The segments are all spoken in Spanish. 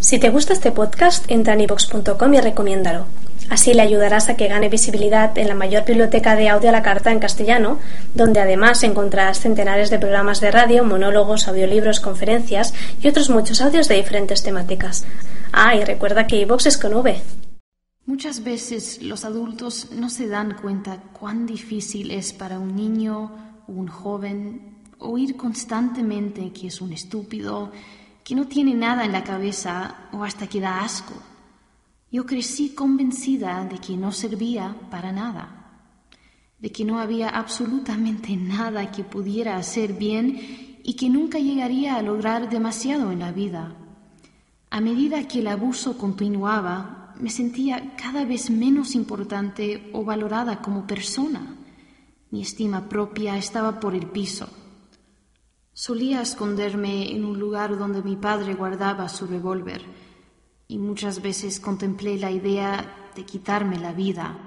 Si te gusta este podcast, entra en ivox.com y recomiéndalo. Así le ayudarás a que gane visibilidad en la mayor biblioteca de audio a la carta en castellano, donde además encontrarás centenares de programas de radio, monólogos, audiolibros, conferencias y otros muchos audios de diferentes temáticas. Ah, y recuerda que iVox es con V. Muchas veces los adultos no se dan cuenta cuán difícil es para un niño un joven oír constantemente que es un estúpido, que no tiene nada en la cabeza o hasta que da asco. Yo crecí convencida de que no servía para nada, de que no había absolutamente nada que pudiera hacer bien y que nunca llegaría a lograr demasiado en la vida. A medida que el abuso continuaba, me sentía cada vez menos importante o valorada como persona. Mi estima propia estaba por el piso. Solía esconderme en un lugar donde mi padre guardaba su revólver y muchas veces contemplé la idea de quitarme la vida.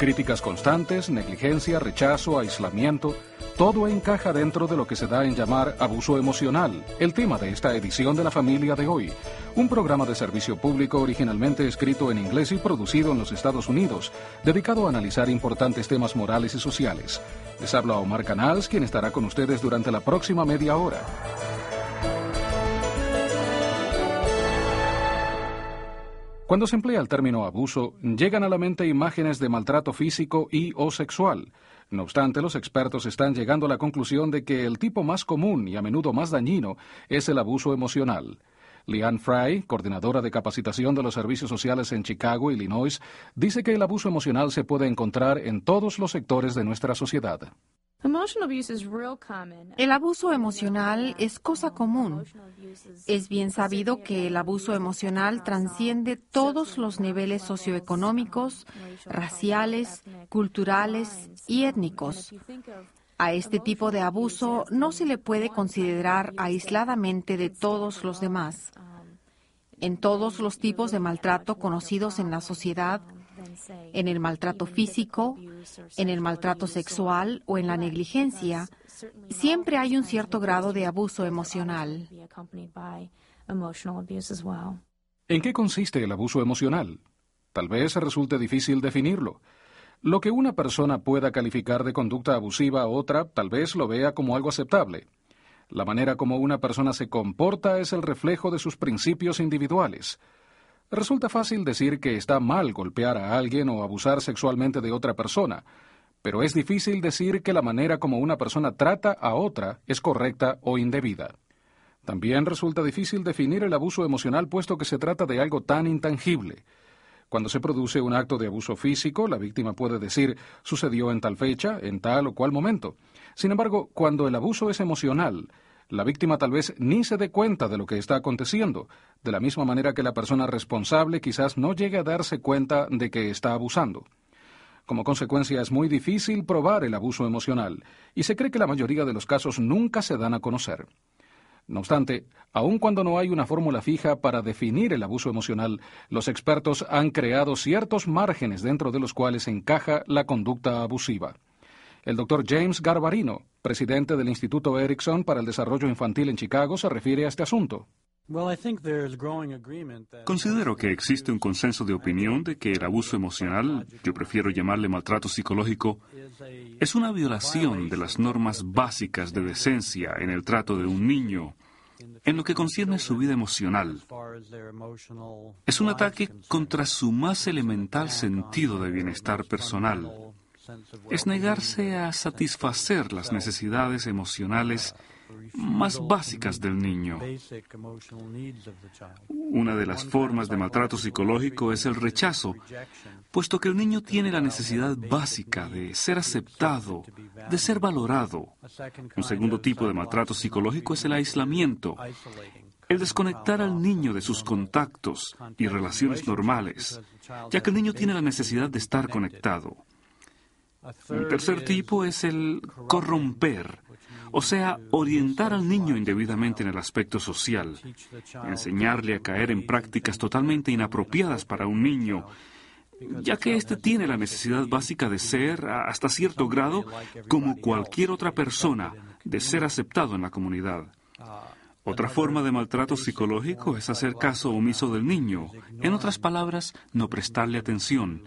Críticas constantes, negligencia, rechazo, aislamiento, todo encaja dentro de lo que se da en llamar abuso emocional, el tema de esta edición de La Familia de hoy, un programa de servicio público originalmente escrito en inglés y producido en los Estados Unidos, dedicado a analizar importantes temas morales y sociales. Les habla Omar Canals, quien estará con ustedes durante la próxima media hora. Cuando se emplea el término abuso, llegan a la mente imágenes de maltrato físico y o sexual. No obstante, los expertos están llegando a la conclusión de que el tipo más común y a menudo más dañino es el abuso emocional. Leanne Fry, coordinadora de capacitación de los servicios sociales en Chicago, Illinois, dice que el abuso emocional se puede encontrar en todos los sectores de nuestra sociedad. El abuso emocional es cosa común. Es bien sabido que el abuso emocional transciende todos los niveles socioeconómicos, raciales, culturales y étnicos. A este tipo de abuso no se le puede considerar aisladamente de todos los demás. En todos los tipos de maltrato conocidos en la sociedad, en el maltrato físico, en el maltrato sexual o en la negligencia, siempre hay un cierto grado de abuso emocional. ¿En qué consiste el abuso emocional? Tal vez resulte difícil definirlo. Lo que una persona pueda calificar de conducta abusiva a otra tal vez lo vea como algo aceptable. La manera como una persona se comporta es el reflejo de sus principios individuales. Resulta fácil decir que está mal golpear a alguien o abusar sexualmente de otra persona, pero es difícil decir que la manera como una persona trata a otra es correcta o indebida. También resulta difícil definir el abuso emocional puesto que se trata de algo tan intangible. Cuando se produce un acto de abuso físico, la víctima puede decir sucedió en tal fecha, en tal o cual momento. Sin embargo, cuando el abuso es emocional, la víctima tal vez ni se dé cuenta de lo que está aconteciendo, de la misma manera que la persona responsable quizás no llegue a darse cuenta de que está abusando. Como consecuencia es muy difícil probar el abuso emocional, y se cree que la mayoría de los casos nunca se dan a conocer. No obstante, aun cuando no hay una fórmula fija para definir el abuso emocional, los expertos han creado ciertos márgenes dentro de los cuales encaja la conducta abusiva. El doctor James Garbarino, presidente del Instituto Erickson para el Desarrollo Infantil en Chicago, se refiere a este asunto. Considero que existe un consenso de opinión de que el abuso emocional, yo prefiero llamarle maltrato psicológico, es una violación de las normas básicas de decencia en el trato de un niño en lo que concierne su vida emocional. Es un ataque contra su más elemental sentido de bienestar personal es negarse a satisfacer las necesidades emocionales más básicas del niño. Una de las formas de maltrato psicológico es el rechazo, puesto que el niño tiene la necesidad básica de ser aceptado, de ser valorado. Un segundo tipo de maltrato psicológico es el aislamiento, el desconectar al niño de sus contactos y relaciones normales, ya que el niño tiene la necesidad de estar conectado. Un tercer tipo es el corromper, o sea, orientar al niño indebidamente en el aspecto social, enseñarle a caer en prácticas totalmente inapropiadas para un niño, ya que éste tiene la necesidad básica de ser, hasta cierto grado, como cualquier otra persona, de ser aceptado en la comunidad. Otra forma de maltrato psicológico es hacer caso omiso del niño, en otras palabras, no prestarle atención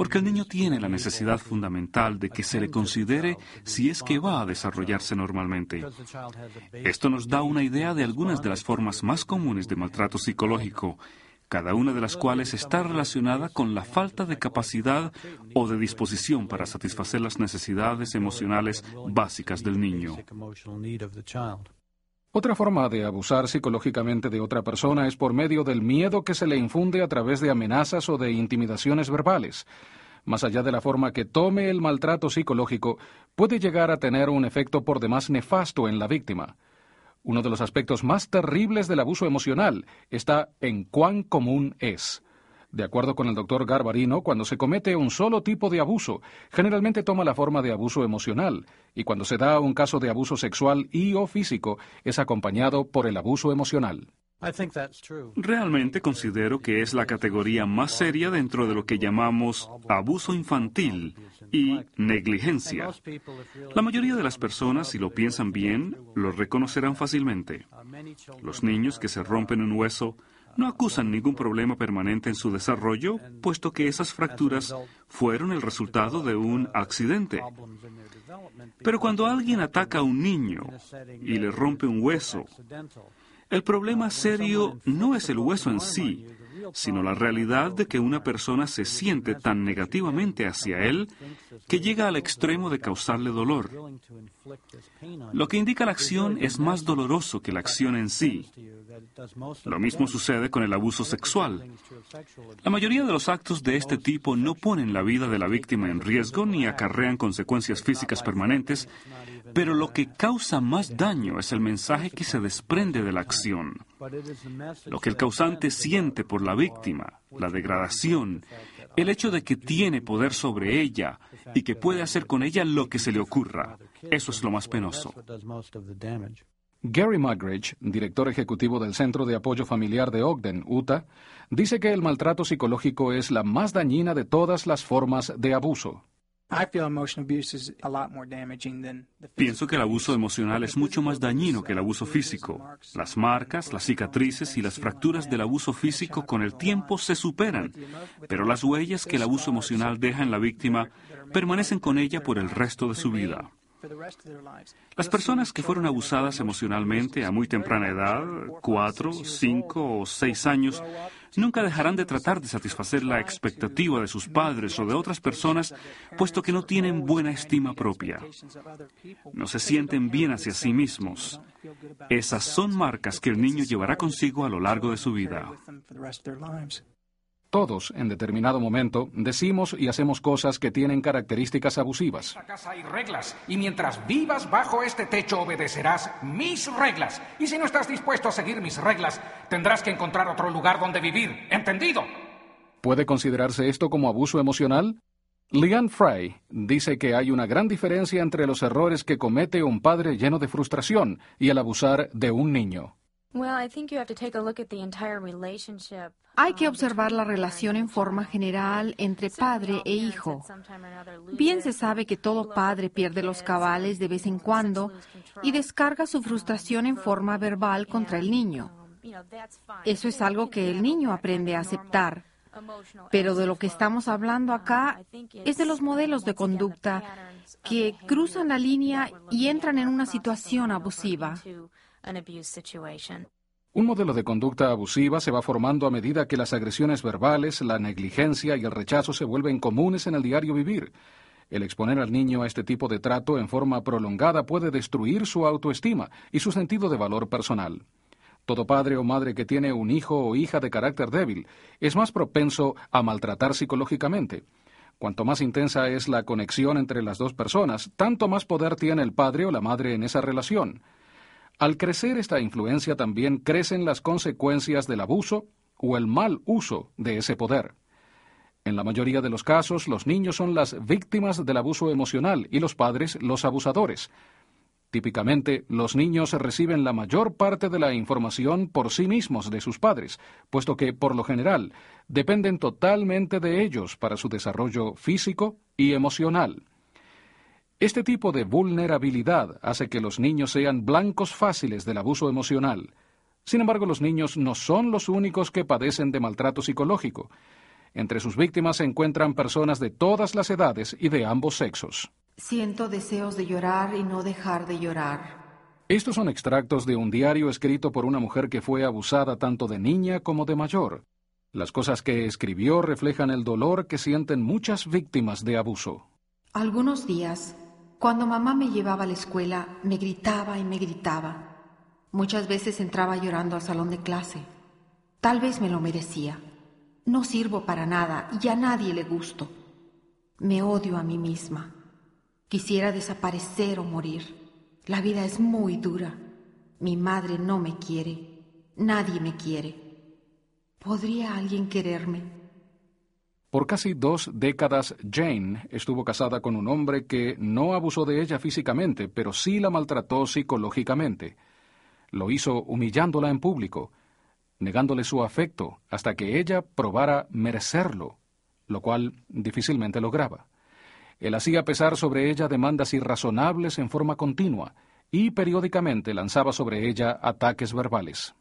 porque el niño tiene la necesidad fundamental de que se le considere si es que va a desarrollarse normalmente. Esto nos da una idea de algunas de las formas más comunes de maltrato psicológico, cada una de las cuales está relacionada con la falta de capacidad o de disposición para satisfacer las necesidades emocionales básicas del niño. Otra forma de abusar psicológicamente de otra persona es por medio del miedo que se le infunde a través de amenazas o de intimidaciones verbales. Más allá de la forma que tome el maltrato psicológico, puede llegar a tener un efecto por demás nefasto en la víctima. Uno de los aspectos más terribles del abuso emocional está en cuán común es. De acuerdo con el doctor Garbarino, cuando se comete un solo tipo de abuso, generalmente toma la forma de abuso emocional, y cuando se da un caso de abuso sexual y o físico, es acompañado por el abuso emocional. Realmente considero que es la categoría más seria dentro de lo que llamamos abuso infantil y negligencia. La mayoría de las personas, si lo piensan bien, lo reconocerán fácilmente. Los niños que se rompen un hueso no acusan ningún problema permanente en su desarrollo, puesto que esas fracturas fueron el resultado de un accidente. Pero cuando alguien ataca a un niño y le rompe un hueso, el problema serio no es el hueso en sí, sino la realidad de que una persona se siente tan negativamente hacia él que llega al extremo de causarle dolor. Lo que indica la acción es más doloroso que la acción en sí. Lo mismo sucede con el abuso sexual. La mayoría de los actos de este tipo no ponen la vida de la víctima en riesgo ni acarrean consecuencias físicas permanentes, pero lo que causa más daño es el mensaje que se desprende de la acción. Lo que el causante siente por la víctima, la degradación, el hecho de que tiene poder sobre ella y que puede hacer con ella lo que se le ocurra. Eso es lo más penoso. Gary Mugridge, director ejecutivo del Centro de Apoyo Familiar de Ogden, Utah, dice que el maltrato psicológico es la más dañina de todas las formas de abuso. Pienso que el abuso emocional es mucho más dañino que el abuso físico. Las marcas, las cicatrices y las fracturas del abuso físico con el tiempo se superan, pero las huellas que el abuso emocional deja en la víctima permanecen con ella por el resto de su vida. Las personas que fueron abusadas emocionalmente a muy temprana edad, cuatro, cinco o seis años, nunca dejarán de tratar de satisfacer la expectativa de sus padres o de otras personas, puesto que no tienen buena estima propia. No se sienten bien hacia sí mismos. Esas son marcas que el niño llevará consigo a lo largo de su vida. Todos, en determinado momento, decimos y hacemos cosas que tienen características abusivas. En casa hay reglas, y mientras vivas bajo este techo obedecerás mis reglas. Y si no estás dispuesto a seguir mis reglas, tendrás que encontrar otro lugar donde vivir. ¿Entendido? ¿Puede considerarse esto como abuso emocional? Leanne Fry dice que hay una gran diferencia entre los errores que comete un padre lleno de frustración y el abusar de un niño. Hay que observar la relación en forma general entre padre e hijo. Bien se sabe que todo padre pierde los cabales de vez en cuando y descarga su frustración en forma verbal contra el niño. Eso es algo que el niño aprende a aceptar. Pero de lo que estamos hablando acá es de los modelos de conducta que cruzan la línea y entran en una situación abusiva. Un modelo de conducta abusiva se va formando a medida que las agresiones verbales, la negligencia y el rechazo se vuelven comunes en el diario vivir. El exponer al niño a este tipo de trato en forma prolongada puede destruir su autoestima y su sentido de valor personal. Todo padre o madre que tiene un hijo o hija de carácter débil es más propenso a maltratar psicológicamente. Cuanto más intensa es la conexión entre las dos personas, tanto más poder tiene el padre o la madre en esa relación. Al crecer esta influencia también crecen las consecuencias del abuso o el mal uso de ese poder. En la mayoría de los casos, los niños son las víctimas del abuso emocional y los padres los abusadores. Típicamente, los niños reciben la mayor parte de la información por sí mismos de sus padres, puesto que, por lo general, dependen totalmente de ellos para su desarrollo físico y emocional. Este tipo de vulnerabilidad hace que los niños sean blancos fáciles del abuso emocional. Sin embargo, los niños no son los únicos que padecen de maltrato psicológico. Entre sus víctimas se encuentran personas de todas las edades y de ambos sexos. Siento deseos de llorar y no dejar de llorar. Estos son extractos de un diario escrito por una mujer que fue abusada tanto de niña como de mayor. Las cosas que escribió reflejan el dolor que sienten muchas víctimas de abuso. Algunos días, cuando mamá me llevaba a la escuela, me gritaba y me gritaba. Muchas veces entraba llorando al salón de clase. Tal vez me lo merecía. No sirvo para nada y a nadie le gusto. Me odio a mí misma. Quisiera desaparecer o morir. La vida es muy dura. Mi madre no me quiere. Nadie me quiere. ¿Podría alguien quererme? Por casi dos décadas, Jane estuvo casada con un hombre que no abusó de ella físicamente, pero sí la maltrató psicológicamente. Lo hizo humillándola en público, negándole su afecto hasta que ella probara merecerlo, lo cual difícilmente lograba. Él hacía pesar sobre ella demandas irrazonables en forma continua y periódicamente lanzaba sobre ella ataques verbales.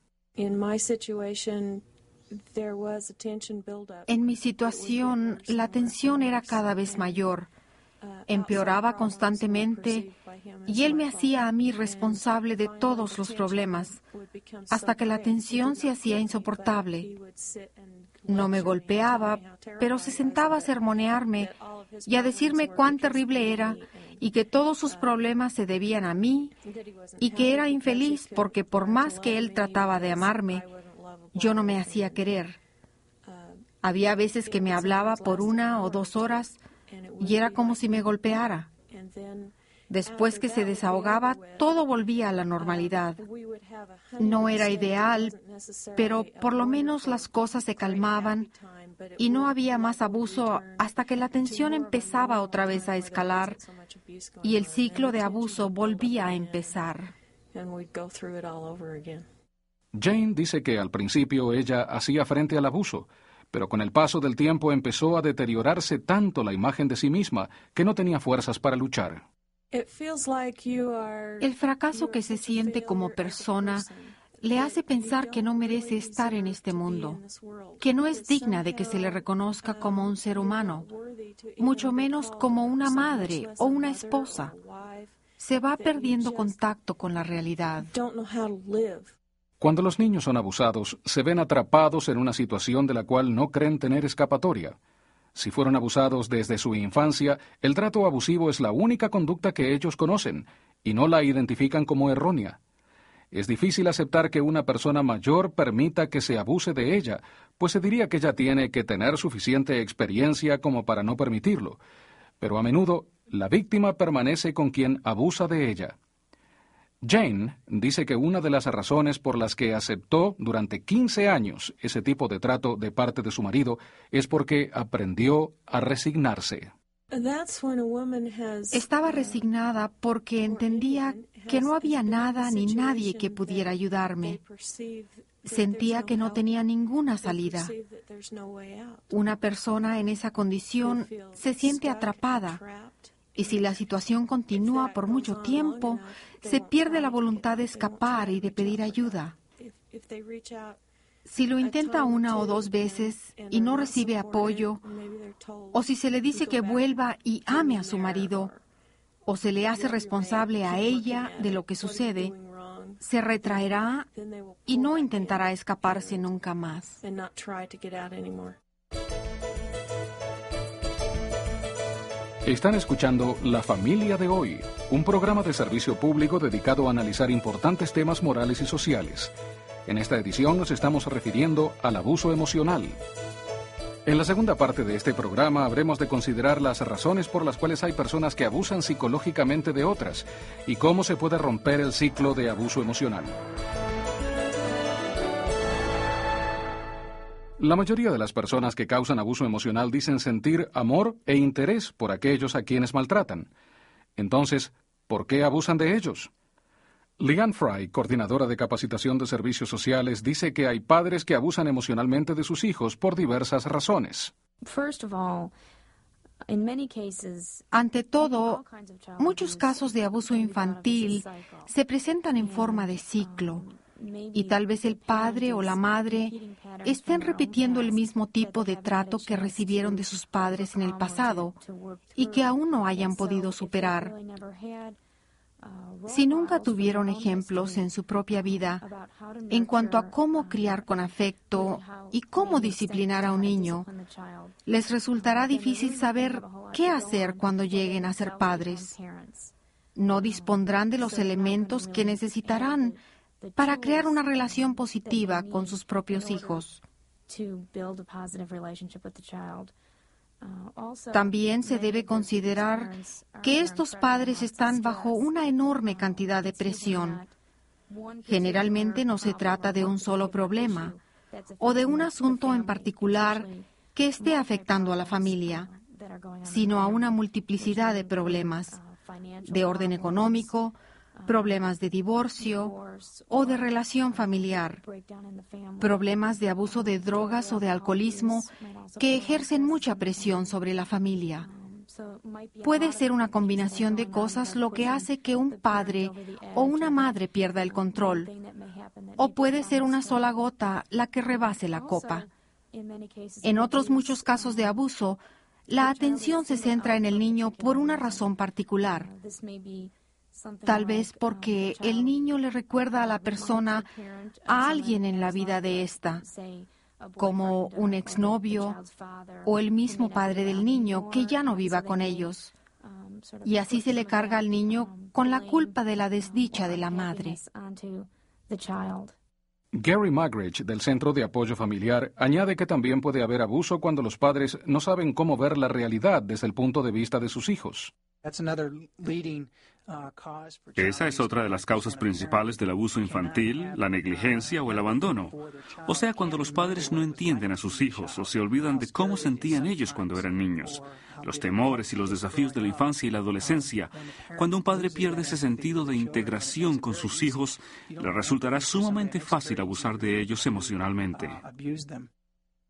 En mi situación, la tensión era cada vez mayor empeoraba constantemente y él me hacía a mí responsable de todos los problemas, hasta que la tensión se hacía insoportable. No me golpeaba, pero se sentaba a sermonearme y a decirme cuán terrible era y que todos sus problemas se debían a mí y que era infeliz porque por más que él trataba de amarme, yo no me hacía querer. Había veces que me hablaba por una o dos horas y era como si me golpeara. Después que se desahogaba, todo volvía a la normalidad. No era ideal, pero por lo menos las cosas se calmaban y no había más abuso hasta que la tensión empezaba otra vez a escalar y el ciclo de abuso volvía a empezar. Jane dice que al principio ella hacía frente al abuso, pero con el paso del tiempo empezó a deteriorarse tanto la imagen de sí misma que no tenía fuerzas para luchar. El fracaso que se siente como persona le hace pensar que no merece estar en este mundo, que no es digna de que se le reconozca como un ser humano, mucho menos como una madre o una esposa. Se va perdiendo contacto con la realidad. Cuando los niños son abusados, se ven atrapados en una situación de la cual no creen tener escapatoria. Si fueron abusados desde su infancia, el trato abusivo es la única conducta que ellos conocen, y no la identifican como errónea. Es difícil aceptar que una persona mayor permita que se abuse de ella, pues se diría que ella tiene que tener suficiente experiencia como para no permitirlo, pero a menudo la víctima permanece con quien abusa de ella. Jane dice que una de las razones por las que aceptó durante 15 años ese tipo de trato de parte de su marido es porque aprendió a resignarse. Estaba resignada porque entendía que no había nada ni nadie que pudiera ayudarme. Sentía que no tenía ninguna salida. Una persona en esa condición se siente atrapada y si la situación continúa por mucho tiempo, se pierde la voluntad de escapar y de pedir ayuda. Si lo intenta una o dos veces y no recibe apoyo, o si se le dice que vuelva y ame a su marido, o se le hace responsable a ella de lo que sucede, se retraerá y no intentará escaparse nunca más. Están escuchando La Familia de Hoy, un programa de servicio público dedicado a analizar importantes temas morales y sociales. En esta edición nos estamos refiriendo al abuso emocional. En la segunda parte de este programa habremos de considerar las razones por las cuales hay personas que abusan psicológicamente de otras y cómo se puede romper el ciclo de abuso emocional. La mayoría de las personas que causan abuso emocional dicen sentir amor e interés por aquellos a quienes maltratan. Entonces, ¿por qué abusan de ellos? Leanne Fry, coordinadora de capacitación de servicios sociales, dice que hay padres que abusan emocionalmente de sus hijos por diversas razones. Ante todo, muchos casos de abuso infantil se presentan en forma de ciclo y tal vez el padre o la madre estén repitiendo el mismo tipo de trato que recibieron de sus padres en el pasado y que aún no hayan podido superar. Si nunca tuvieron ejemplos en su propia vida en cuanto a cómo criar con afecto y cómo disciplinar a un niño, les resultará difícil saber qué hacer cuando lleguen a ser padres. No dispondrán de los elementos que necesitarán para crear una relación positiva con sus propios hijos. También se debe considerar que estos padres están bajo una enorme cantidad de presión. Generalmente no se trata de un solo problema o de un asunto en particular que esté afectando a la familia, sino a una multiplicidad de problemas de orden económico, problemas de divorcio o de relación familiar, problemas de abuso de drogas o de alcoholismo que ejercen mucha presión sobre la familia. Puede ser una combinación de cosas lo que hace que un padre o una madre pierda el control, o puede ser una sola gota la que rebase la copa. En otros muchos casos de abuso, la atención se centra en el niño por una razón particular. Tal vez porque el niño le recuerda a la persona a alguien en la vida de esta, como un exnovio o el mismo padre del niño que ya no viva con ellos. Y así se le carga al niño con la culpa de la desdicha de la madre. Gary Magridge, del Centro de Apoyo Familiar, añade que también puede haber abuso cuando los padres no saben cómo ver la realidad desde el punto de vista de sus hijos. Esa es otra de las causas principales del abuso infantil, la negligencia o el abandono. O sea, cuando los padres no entienden a sus hijos o se olvidan de cómo sentían ellos cuando eran niños, los temores y los desafíos de la infancia y la adolescencia. Cuando un padre pierde ese sentido de integración con sus hijos, le resultará sumamente fácil abusar de ellos emocionalmente.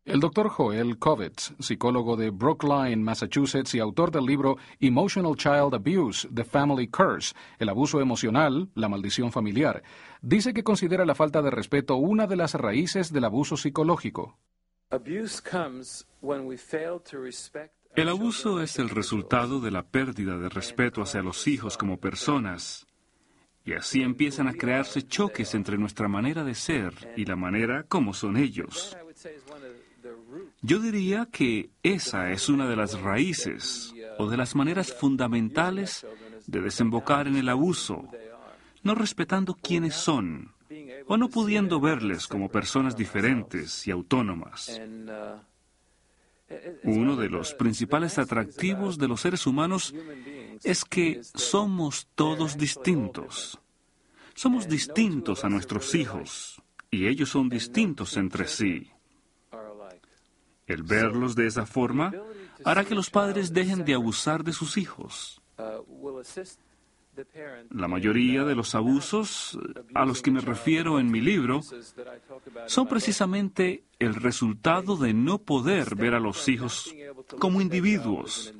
El doctor Joel Kovitz, psicólogo de Brookline, Massachusetts y autor del libro Emotional Child Abuse, The Family Curse, el abuso emocional, la maldición familiar, dice que considera la falta de respeto una de las raíces del abuso psicológico. El abuso es el resultado de la pérdida de respeto hacia los hijos como personas. Y así empiezan a crearse choques entre nuestra manera de ser y la manera como son ellos. Yo diría que esa es una de las raíces o de las maneras fundamentales de desembocar en el abuso, no respetando quiénes son o no pudiendo verles como personas diferentes y autónomas. Uno de los principales atractivos de los seres humanos es que somos todos distintos. Somos distintos a nuestros hijos y ellos son distintos entre sí. El verlos de esa forma hará que los padres dejen de abusar de sus hijos. La mayoría de los abusos a los que me refiero en mi libro son precisamente el resultado de no poder ver a los hijos como individuos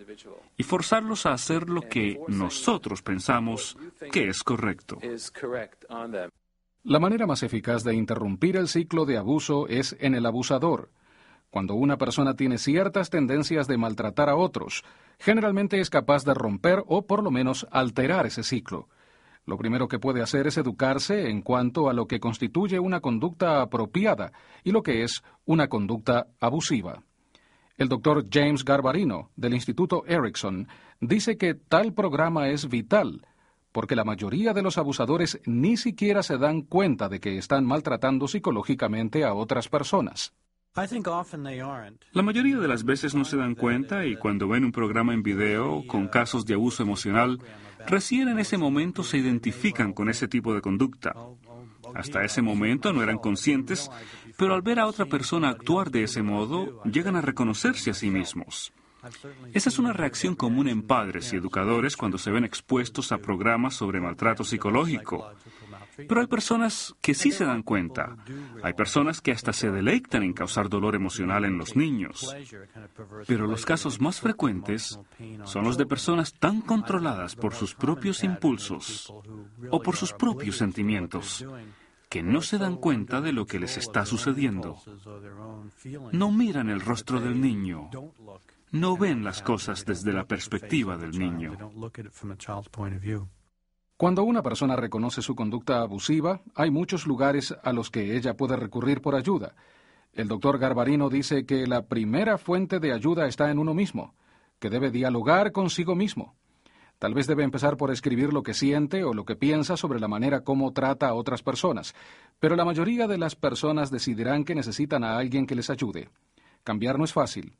y forzarlos a hacer lo que nosotros pensamos que es correcto. La manera más eficaz de interrumpir el ciclo de abuso es en el abusador cuando una persona tiene ciertas tendencias de maltratar a otros, generalmente es capaz de romper o por lo menos alterar ese ciclo. Lo primero que puede hacer es educarse en cuanto a lo que constituye una conducta apropiada y lo que es una conducta abusiva. El doctor James Garbarino, del Instituto Erickson, dice que tal programa es vital porque la mayoría de los abusadores ni siquiera se dan cuenta de que están maltratando psicológicamente a otras personas. La mayoría de las veces no se dan cuenta y cuando ven un programa en video con casos de abuso emocional, recién en ese momento se identifican con ese tipo de conducta. Hasta ese momento no eran conscientes, pero al ver a otra persona actuar de ese modo, llegan a reconocerse a sí mismos. Esa es una reacción común en padres y educadores cuando se ven expuestos a programas sobre maltrato psicológico. Pero hay personas que sí se dan cuenta. Hay personas que hasta se deleitan en causar dolor emocional en los niños. Pero los casos más frecuentes son los de personas tan controladas por sus propios impulsos o por sus propios sentimientos que no se dan cuenta de lo que les está sucediendo. No miran el rostro del niño. No ven las cosas desde la perspectiva del niño. Cuando una persona reconoce su conducta abusiva, hay muchos lugares a los que ella puede recurrir por ayuda. El doctor Garbarino dice que la primera fuente de ayuda está en uno mismo, que debe dialogar consigo mismo. Tal vez debe empezar por escribir lo que siente o lo que piensa sobre la manera como trata a otras personas, pero la mayoría de las personas decidirán que necesitan a alguien que les ayude. Cambiar no es fácil.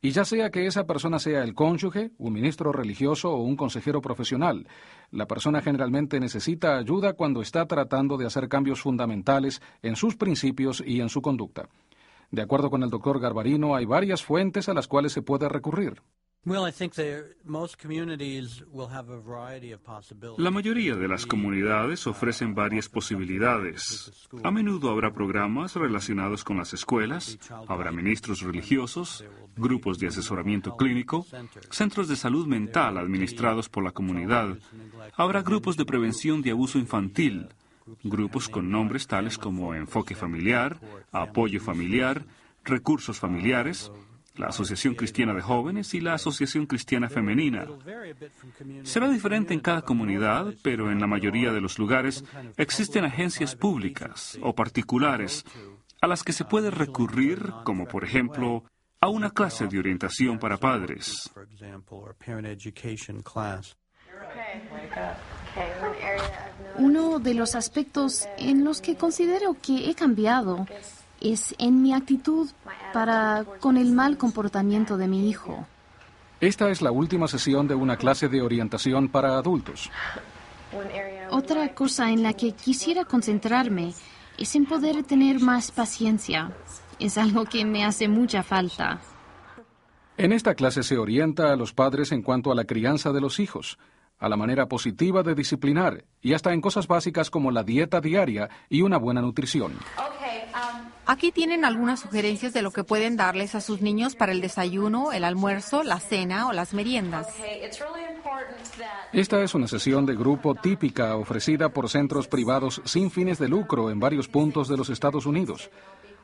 Y ya sea que esa persona sea el cónyuge, un ministro religioso o un consejero profesional, la persona generalmente necesita ayuda cuando está tratando de hacer cambios fundamentales en sus principios y en su conducta. De acuerdo con el doctor Garbarino, hay varias fuentes a las cuales se puede recurrir. La mayoría de las comunidades ofrecen varias posibilidades. A menudo habrá programas relacionados con las escuelas, habrá ministros religiosos, grupos de asesoramiento clínico, centros de salud mental administrados por la comunidad, habrá grupos de prevención de abuso infantil, grupos con nombres tales como enfoque familiar, apoyo familiar, recursos familiares, la Asociación Cristiana de Jóvenes y la Asociación Cristiana Femenina. Será diferente en cada comunidad, pero en la mayoría de los lugares existen agencias públicas o particulares a las que se puede recurrir, como por ejemplo a una clase de orientación para padres. Uno de los aspectos en los que considero que he cambiado es en mi actitud para con el mal comportamiento de mi hijo. Esta es la última sesión de una clase de orientación para adultos. Otra cosa en la que quisiera concentrarme es en poder tener más paciencia. Es algo que me hace mucha falta. En esta clase se orienta a los padres en cuanto a la crianza de los hijos, a la manera positiva de disciplinar y hasta en cosas básicas como la dieta diaria y una buena nutrición. Aquí tienen algunas sugerencias de lo que pueden darles a sus niños para el desayuno, el almuerzo, la cena o las meriendas. Esta es una sesión de grupo típica ofrecida por centros privados sin fines de lucro en varios puntos de los Estados Unidos.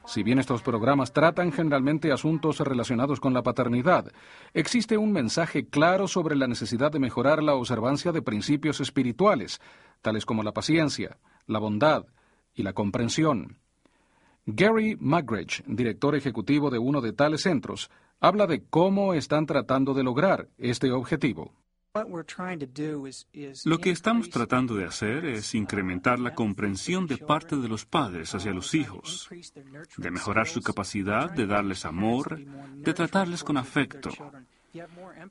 Si bien estos programas tratan generalmente asuntos relacionados con la paternidad, existe un mensaje claro sobre la necesidad de mejorar la observancia de principios espirituales, tales como la paciencia, la bondad y la comprensión. Gary Magridge, director ejecutivo de uno de tales centros, habla de cómo están tratando de lograr este objetivo. Lo que estamos tratando de hacer es incrementar la comprensión de parte de los padres hacia los hijos, de mejorar su capacidad de darles amor, de tratarles con afecto,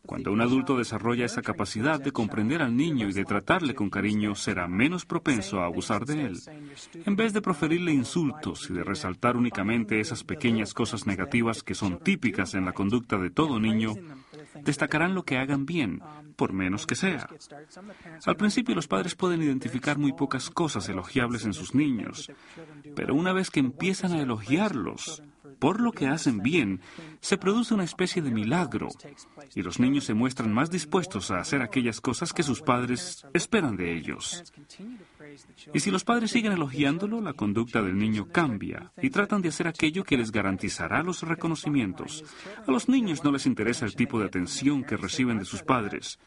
cuando un adulto desarrolla esa capacidad de comprender al niño y de tratarle con cariño, será menos propenso a abusar de él. En vez de proferirle insultos y de resaltar únicamente esas pequeñas cosas negativas que son típicas en la conducta de todo niño, destacarán lo que hagan bien, por menos que sea. Al principio los padres pueden identificar muy pocas cosas elogiables en sus niños, pero una vez que empiezan a elogiarlos, por lo que hacen bien, se produce una especie de milagro y los niños se muestran más dispuestos a hacer aquellas cosas que sus padres esperan de ellos. Y si los padres siguen elogiándolo, la conducta del niño cambia y tratan de hacer aquello que les garantizará los reconocimientos. A los niños no les interesa el tipo de atención que reciben de sus padres.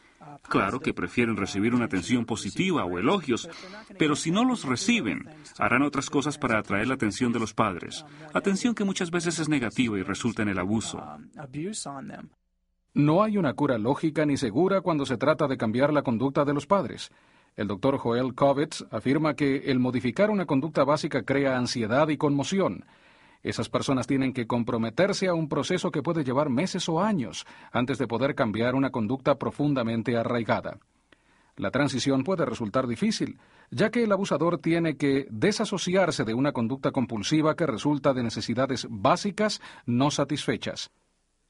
Claro que prefieren recibir una atención positiva o elogios, pero si no los reciben, harán otras cosas para atraer la atención de los padres, atención que muchas veces es negativa y resulta en el abuso. No hay una cura lógica ni segura cuando se trata de cambiar la conducta de los padres. El doctor Joel Kovitz afirma que el modificar una conducta básica crea ansiedad y conmoción. Esas personas tienen que comprometerse a un proceso que puede llevar meses o años antes de poder cambiar una conducta profundamente arraigada. La transición puede resultar difícil, ya que el abusador tiene que desasociarse de una conducta compulsiva que resulta de necesidades básicas no satisfechas.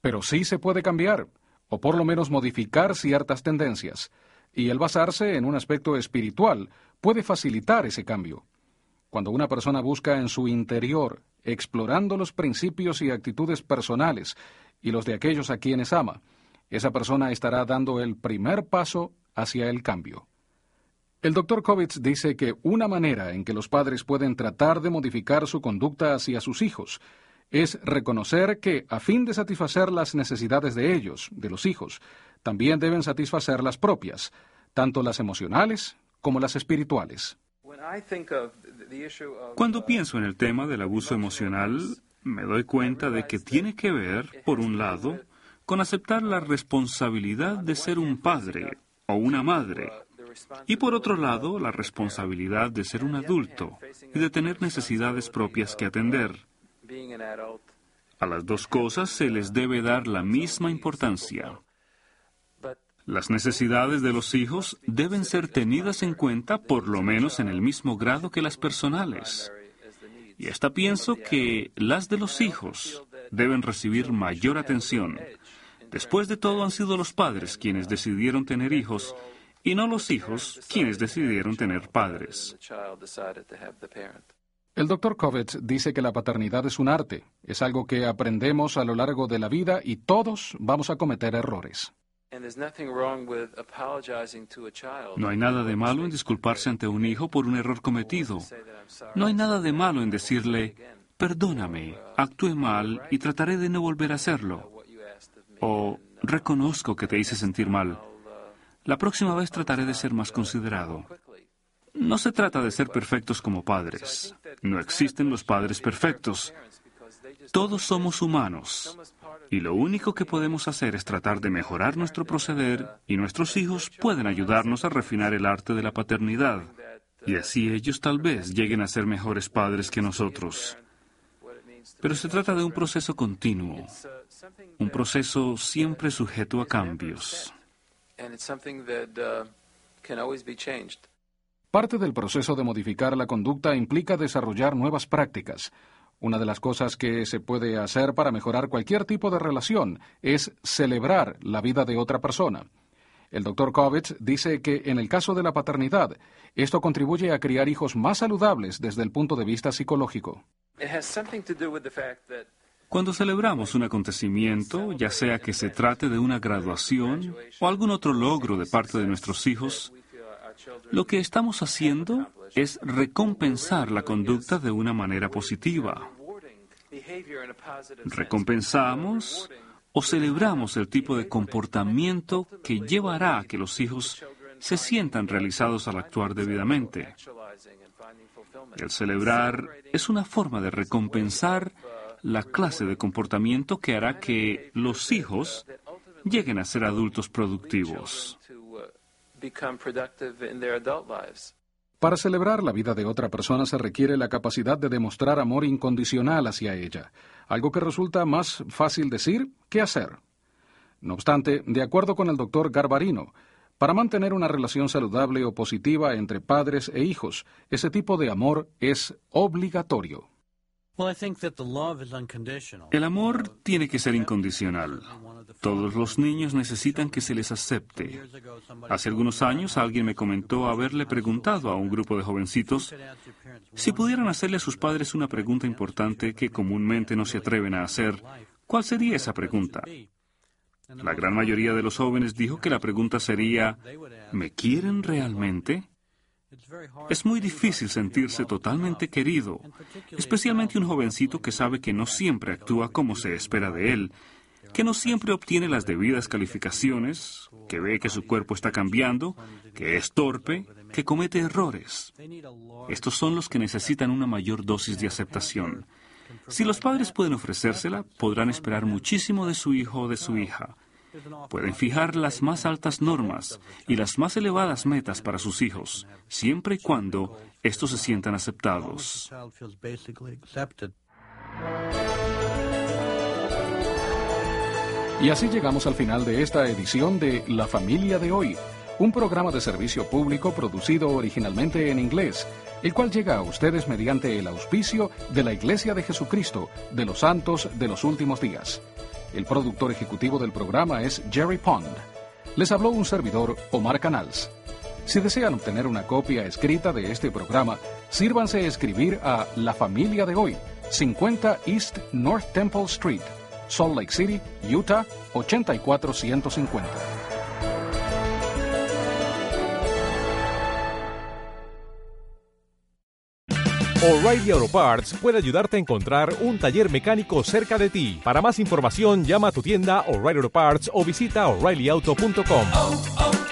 Pero sí se puede cambiar, o por lo menos modificar ciertas tendencias, y el basarse en un aspecto espiritual puede facilitar ese cambio. Cuando una persona busca en su interior, explorando los principios y actitudes personales y los de aquellos a quienes ama, esa persona estará dando el primer paso hacia el cambio. El doctor Kovitz dice que una manera en que los padres pueden tratar de modificar su conducta hacia sus hijos es reconocer que, a fin de satisfacer las necesidades de ellos, de los hijos, también deben satisfacer las propias, tanto las emocionales como las espirituales. Cuando pienso en el tema del abuso emocional, me doy cuenta de que tiene que ver, por un lado, con aceptar la responsabilidad de ser un padre o una madre, y por otro lado, la responsabilidad de ser un adulto y de tener necesidades propias que atender. A las dos cosas se les debe dar la misma importancia. Las necesidades de los hijos deben ser tenidas en cuenta por lo menos en el mismo grado que las personales. Y hasta pienso que las de los hijos deben recibir mayor atención. Después de todo han sido los padres quienes decidieron tener hijos y no los hijos quienes decidieron tener padres. El doctor Kovetz dice que la paternidad es un arte, es algo que aprendemos a lo largo de la vida y todos vamos a cometer errores. No hay nada de malo en disculparse ante un hijo por un error cometido. No hay nada de malo en decirle, perdóname, actué mal y trataré de no volver a hacerlo. O reconozco que te hice sentir mal. La próxima vez trataré de ser más considerado. No se trata de ser perfectos como padres. No existen los padres perfectos. Todos somos humanos. Y lo único que podemos hacer es tratar de mejorar nuestro proceder y nuestros hijos pueden ayudarnos a refinar el arte de la paternidad. Y así ellos tal vez lleguen a ser mejores padres que nosotros. Pero se trata de un proceso continuo, un proceso siempre sujeto a cambios. Parte del proceso de modificar la conducta implica desarrollar nuevas prácticas. Una de las cosas que se puede hacer para mejorar cualquier tipo de relación es celebrar la vida de otra persona. El doctor Kovitz dice que en el caso de la paternidad, esto contribuye a criar hijos más saludables desde el punto de vista psicológico. Cuando celebramos un acontecimiento, ya sea que se trate de una graduación o algún otro logro de parte de nuestros hijos, lo que estamos haciendo es recompensar la conducta de una manera positiva. Recompensamos o celebramos el tipo de comportamiento que llevará a que los hijos se sientan realizados al actuar debidamente. El celebrar es una forma de recompensar la clase de comportamiento que hará que los hijos lleguen a ser adultos productivos. Para celebrar la vida de otra persona se requiere la capacidad de demostrar amor incondicional hacia ella, algo que resulta más fácil decir que hacer. No obstante, de acuerdo con el doctor Garbarino, para mantener una relación saludable o positiva entre padres e hijos, ese tipo de amor es obligatorio. El amor tiene que ser incondicional. Todos los niños necesitan que se les acepte. Hace algunos años alguien me comentó haberle preguntado a un grupo de jovencitos si pudieran hacerle a sus padres una pregunta importante que comúnmente no se atreven a hacer. ¿Cuál sería esa pregunta? La gran mayoría de los jóvenes dijo que la pregunta sería, ¿me quieren realmente? Es muy difícil sentirse totalmente querido, especialmente un jovencito que sabe que no siempre actúa como se espera de él, que no siempre obtiene las debidas calificaciones, que ve que su cuerpo está cambiando, que es torpe, que comete errores. Estos son los que necesitan una mayor dosis de aceptación. Si los padres pueden ofrecérsela, podrán esperar muchísimo de su hijo o de su hija. pueden fijar las más altas normas y las más elevadas metas para sus hijos, siempre y cuando estos se sientan aceptados. Y así llegamos al final de esta edición de La Familia de Hoy, un programa de servicio público producido originalmente en inglés, el cual llega a ustedes mediante el auspicio de la Iglesia de Jesucristo de los Santos de los Últimos Días. El productor ejecutivo del programa es Jerry Pond. Les habló un servidor, Omar Canals. Si desean obtener una copia escrita de este programa, sírvanse escribir a La Familia de Hoy, 50 East North Temple Street, Salt Lake City, Utah, 84150. O'Reilly Auto Parts puede ayudarte a encontrar un taller mecánico cerca de ti. Para más información, llama a tu tienda O'Reilly Auto Parts o visita oreillyauto.com.